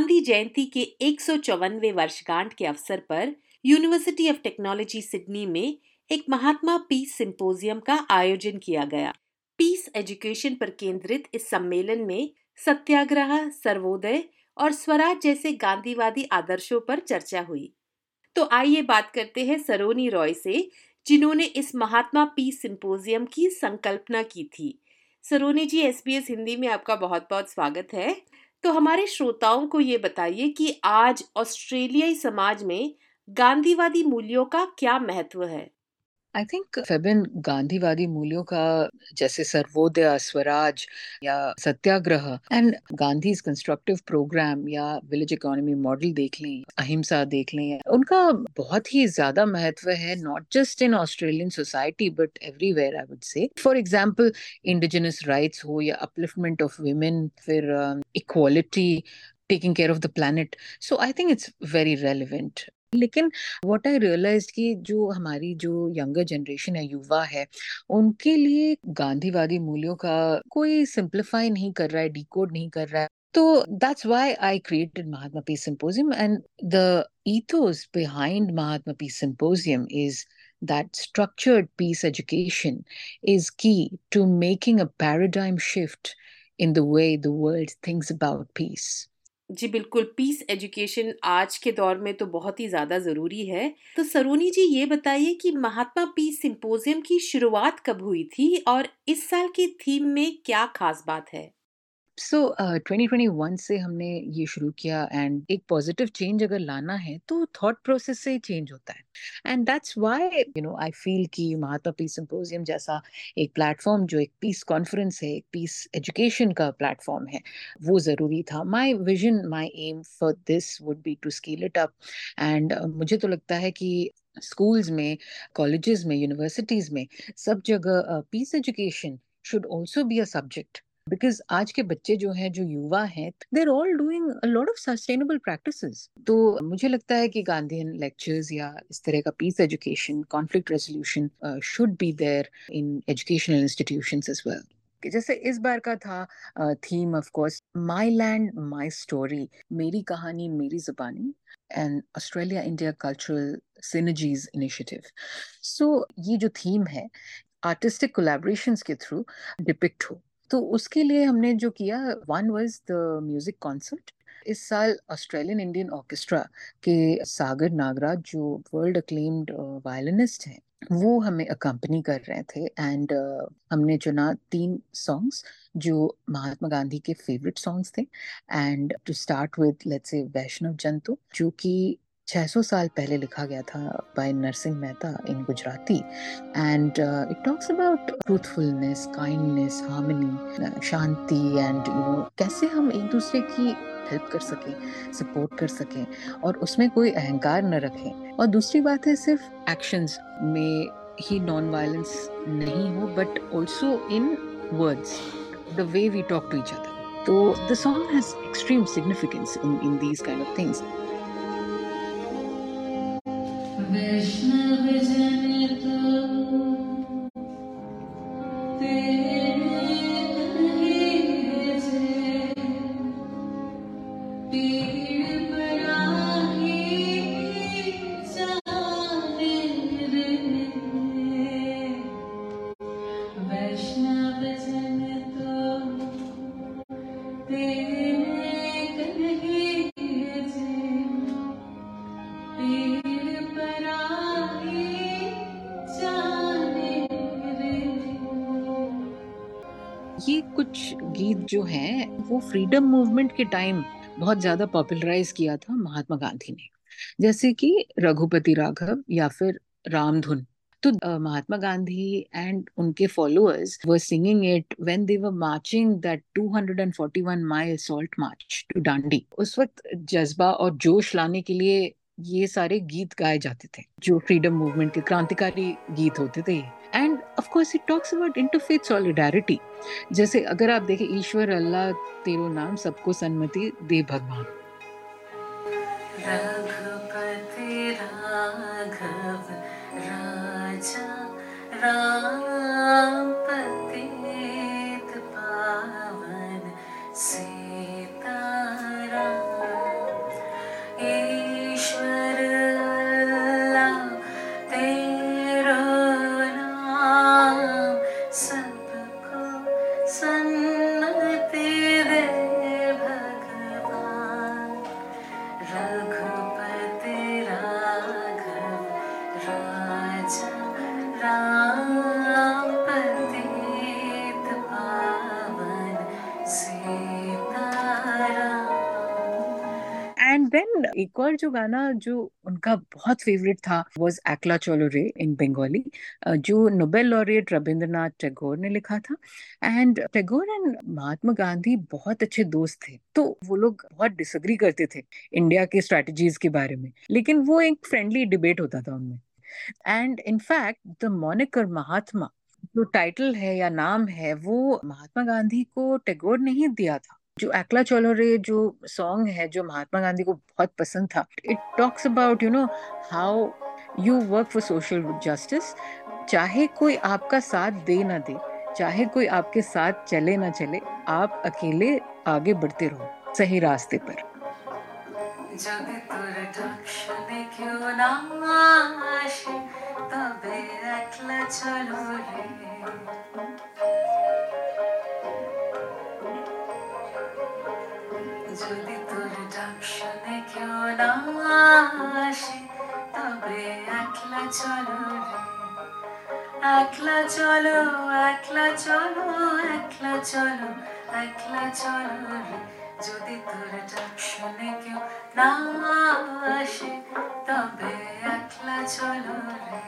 गांधी जयंती के एक सौ वर्षगांठ के अवसर पर यूनिवर्सिटी ऑफ़ टेक्नोलॉजी सिडनी में एक महात्मा पीस सिंपोजियम का आयोजन किया गया। पीस एजुकेशन पर केंद्रित इस सम्मेलन में सत्याग्रह, सर्वोदय और स्वराज जैसे गांधीवादी आदर्शों पर चर्चा हुई। तो आइए बात करते हैं सरोनी रॉय से, जिन्होंने इस महात्मा पीस सिंपोजियम की संकल्पना की थी। सरोनी जी, एसबीएस हिंदी में आपका बहुत बहुत स्वागत है। तो हमारे श्रोताओं को ये बताइए कि आज ऑस्ट्रेलियाई समाज में गांधीवादी मूल्यों का क्या महत्व है? आई थिंक फेबिन गांधीवादी मूल्यों का जैसे सर्वोदय स्वराज या Satyagraha and Gandhi constructive programme या विलेज इकोनॉमी मॉडल देख लें, अहिंसा देख लें, उनका बहुत ही ज़्यादा महत्व है not just in Australian society but everywhere I would say for example indigenous rights हो या अपलिफ्टमेंट ऑफ़ वुमेन फिर equality taking care of the planet so I think it's very relevant लेकिन व्हाट आई रियलाइज़ कि जो हमारी जो younger generation है युवा है, उनके लिए गांधीवादी मूल्यों का कोई सिंप्लीफाई नहीं कर रहा है डीकोड नहीं कर रहा है। तो that's why I created Mahatma P symposium and the ethos behind Mahatma P symposium is that structured peace education is key to making a paradigm shift in the way the world things about peace जी बिल्कुल peace education आज के दौर में तो बहुत ही ज़्यादा ज़रूरी है। तो सरोनी जी ये बताइए कि महात्मा पीस सिंपोजियम की शुरुआत कब हुई थी और इस साल की थीम में क्या खास बात है? सो ट्वेंटी ट्वेंटी वन से हमने ये शुरू किया एंड एक पॉजिटिव चेंज अगर लाना है तो थॉट प्रोसेस से ही चेंज होता है। And that's why you know I feel कि महात्मा पीस सिंपोजियम जैसा एक प्लेटफॉर्म जो एक पीस कॉन्फ्रेंस है, एक पीस एजुकेशन का प्लेटफॉर्म है, वो ज़रूरी था। My vision my aim for this would be to scale it up and मुझे तो लगता है कि स्कूल्स में कॉलेजेस में यूनिवर्सिटीज़ में सब जगह peace education should also be a subject because आज के बच्चे जो हैं, जो युवा हैं they're all doing lot of sustainable practices तो मुझे लगता है कि गांधीयन लेक्चर्स या इस तरह का peace education conflict resolution should be there in educational institutions as well जैसे इस बार का था theme of course my land my story मेरी कहानी, मेरी जुबानी and Australia India cultural synergies initiative so ये जो थीम है आर्टिस्टिक कोलैबोरेशंस के थ्रू डिपिक्ट हो। तो उसके लिए हमने जो किया one was the music concert इस साल ऑस्ट्रेलियन इंडियन ऑर्केस्ट्रा के सागर नागराज जो वर्ल्ड अक्लेम्ड वायलिनिस्ट हैं वो हमें अकम्पनी कर रहे थे एंड uh, हमने चुना तीन सॉन्ग्स जो महात्मा गांधी के फेवरेट सॉन्ग्स थे and to start with let's say Vaishnav जंतु जो कि 600 साल पहले लिखा गया था by Narsinh Mehta in Gujarati. And it talks about truthfulness kindness harmony shanti and you know कैसे हम एक दूसरे की हेल्प कर सकें सपोर्ट कर सकें और उसमें कोई अहंकार न रखें. और दूसरी बात है सिर्फ़ एक्शंस में ही नॉन वायलेंस नहीं हो but also in words the way we talk to each other तो the song has extreme significance in in these kind of things Vishnu Vijay जो है, वो फ्रीडम मूवमेंट के टाइम बहुत ज़्यादा पॉपुलराइज किया था महात्मा गांधी ने। जैसे कि रघुपति राघव या फिर रामधुन। तो महात्मा गांधी एंड उनके followers were singing it when they were marching that 241 mile salt march to Dandi उस वक्त जज्बा और जोश लाने के लिए ये सारे गीत गाए जाते थे, जो फ्रीडम मूवमेंट के क्रांतिकारी गीत होते थे। Of course it talks about interfaith solidarity जैसे अगर आप देखें, ईश्वर, अल्लाह, तेरो नाम, सबको सन्मति दे भगवान। रघुपति राम पतित पावन सीता एक और जो गाना जो उनका बहुत फेवरेट था वाज एकला चलो रे इन बंगाली जो नोबेल लॉरिएट रविंद्रनाथ टैगोर ने लिखा था। एंड टैगोर एंड महात्मा गांधी बहुत अच्छे दोस्त थे तो वो लोग बहुत डिसग्री करते थे इंडिया के स्ट्रेटजीज के बारे में। लेकिन वो एक फ्रेंडली डिबेट होता था उनमें। And in fact the moniker Mahatma जो टाइटल है या नाम है, वो महात्मा गांधी को टैगोर ने ही दिया था। जो अकला चलो रे जो सॉन्ग है, जो महात्मा गांधी को बहुत पसंद था it talks about you know how you work for social justice चाहे कोई आपका साथ दे ना दे, चाहे कोई आपके साथ चले ना चले, आप अकेले आगे बढ़ते रहो, सही रास्ते पर। तुर क्यों तबे अकला चलो रे আসে তবে একলা চলো রে একলা চলো একলা চলো একলা চলো একলা চলো রে যদি তোর ডাক শুনে কেউ না আসে তবে একলা চলো রে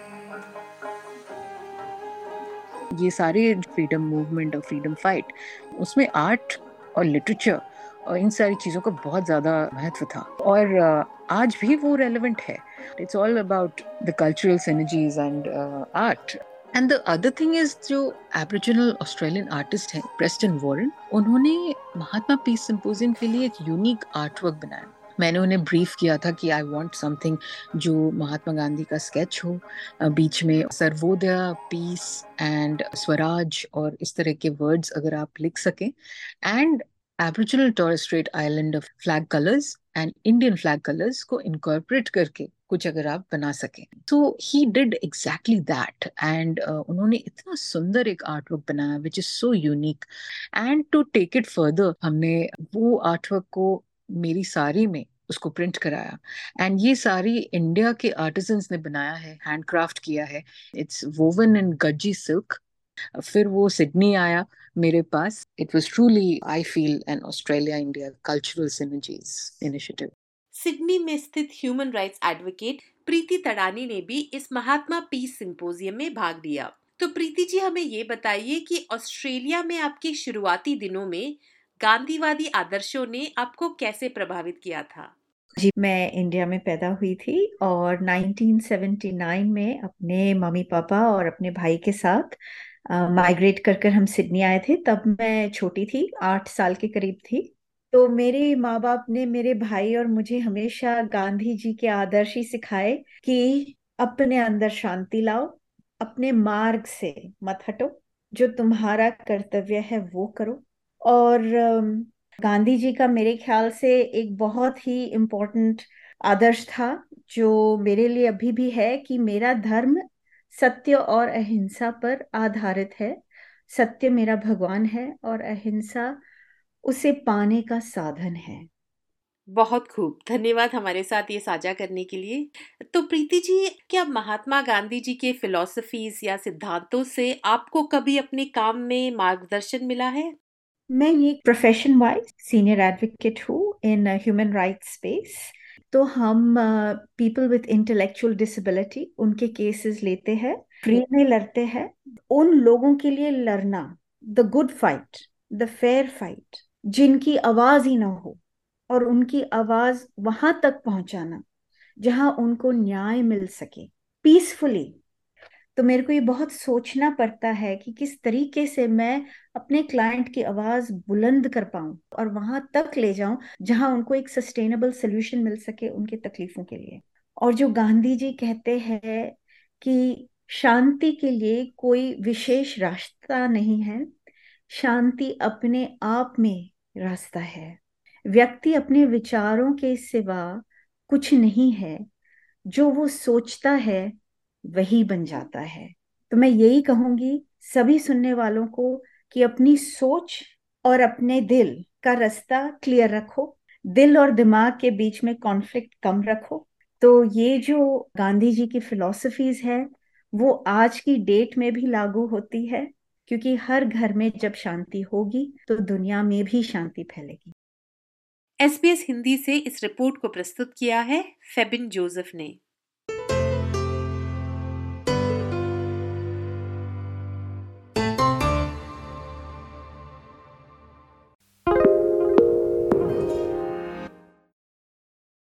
ये सारे फ्रीडम मूवमेंट और फ्रीडम फाइट उसमें आर्ट और लिटरेचर और इन सारी चीज़ों का बहुत ज़्यादा महत्व था। और आज भी वो रेलिवेंट है। It's all about the cultural synergies and art and the other thing is जो एब्रिजिनल ऑस्ट्रेलियन आर्टिस्ट हैं प्रेस्टन वॉरेन उन्होंने महात्मा पीस सिंपोजियम के लिए एक यूनिक आर्ट वर्क बनाया। मैंने उन्हें ब्रीफ किया था कि आई वांट समथिंग जो महात्मा गांधी का स्केच हो। बीच में सर्वोदय पीस एंड स्वराज और इस तरह के वर्ड्स अगर आप लिख सकें। And Torres Strait Island of flag colors and Indian flag colors को incorporate करके कुछ अगर आप बना सकें। तो ही डिड एग्जैक्टली दैट एंड उन्होंने इतना सुंदर एक आर्ट वर्क बनाया which is so unique and to take it further हमने वो आर्ट वर्क को मेरी सारी में उसको प्रिंट कराया। एंड ये सारी इंडिया के आर्टिजन्स ने बनाया है हैंडक्राफ्ट किया है। It's woven in Gajji silk फिर वो सिडनी आया मेरे पास। It was truly I feel an Australia India cultural synergies initiative Sydney में स्थित human rights advocate Preeti Tadani ने भी इस महात्मा पीस सिंपोजियम में भाग लिया। तो प्रीति जी हमें ये बताइए कि ऑस्ट्रेलिया में आपके शुरुआती दिनों में गांधीवादी आदर्शों ने आपको कैसे प्रभावित किया था? जी मैं इंडिया में पैदा हुई थी और 1979 में अपने मम्मी पापा और अपने भाई के साथ माइग्रेट कर कर हम सिडनी आए थे, तब मैं छोटी थी, आठ साल के करीब थी। तो मेरे माँ बाप ने मेरे भाई और मुझे हमेशा गांधी जी के आदर्श ही सिखाए कि अपने अंदर शांति लाओ, अपने मार्ग से मत हटो, जो तुम्हारा कर्तव्य है वो करो। और गांधी जी का मेरे ख्याल से एक बहुत ही इम्पोर्टेंट आदर्श था, जो मेरे लिए अभी भी है कि मेरा धर्म सत्य और अहिंसा पर आधारित है। सत्य मेरा भगवान है और अहिंसा उसे पाने का साधन है। बहुत खूब। धन्यवाद हमारे साथ ये साझा करने के लिए। तो प्रीति जी क्या महात्मा गांधी जी के फिलोसफीज या सिद्धांतों से आपको कभी अपने काम में मार्गदर्शन मिला है? मैं ये प्रोफेशन वाइज सीनियर एडवोकेट हूँ इन ह्यूमन राइट्स स्पेस तो हम पीपल विथ इंटेलेक्चुअल डिसेबिलिटी उनके केसेस लेते हैं फ्री में लड़ते हैं। उन लोगों के लिए लड़ना the good fight the fair fight जिनकी आवाज़ ही ना हो और उनकी आवाज़ वहाँ तक पहुंचाना जहाँ उनको न्याय मिल सके पीसफुली तो मेरे को ये बहुत सोचना पड़ता है कि किस तरीके से मैं अपने क्लाइंट की आवाज़ बुलंद कर पाऊँ और वहाँ तक ले जाऊँ, जहाँ उनको एक सस्टेनेबल सोल्यूशन मिल सके उनके तकलीफों के लिए। और जो गांधी जी कहते हैं कि शांति के लिए कोई विशेष रास्ता नहीं है, शांति अपने आप में रास्ता है। व्यक्ति अपने विचारों के सिवा कुछ नहीं है, जो वो सोचता है वही बन जाता है। तो मैं यही कहूँगी, सभी सुनने वालों को कि अपनी सोच और अपने दिल का रास्ता क्लियर रखो। दिल और दिमाग के बीच में कॉन्फ्लिक्ट कम रखो। तो ये जो गांधी जी की फिलॉसफीज है, वो आज की डेट में भी लागू होती है, क्योंकि हर घर में जब शांति होगी तो दुनिया में भी शांति फैलेगी। एसबीएस हिंदी से इस रिपोर्ट को प्रस्तुत किया है फेबिन जोसेफ ने।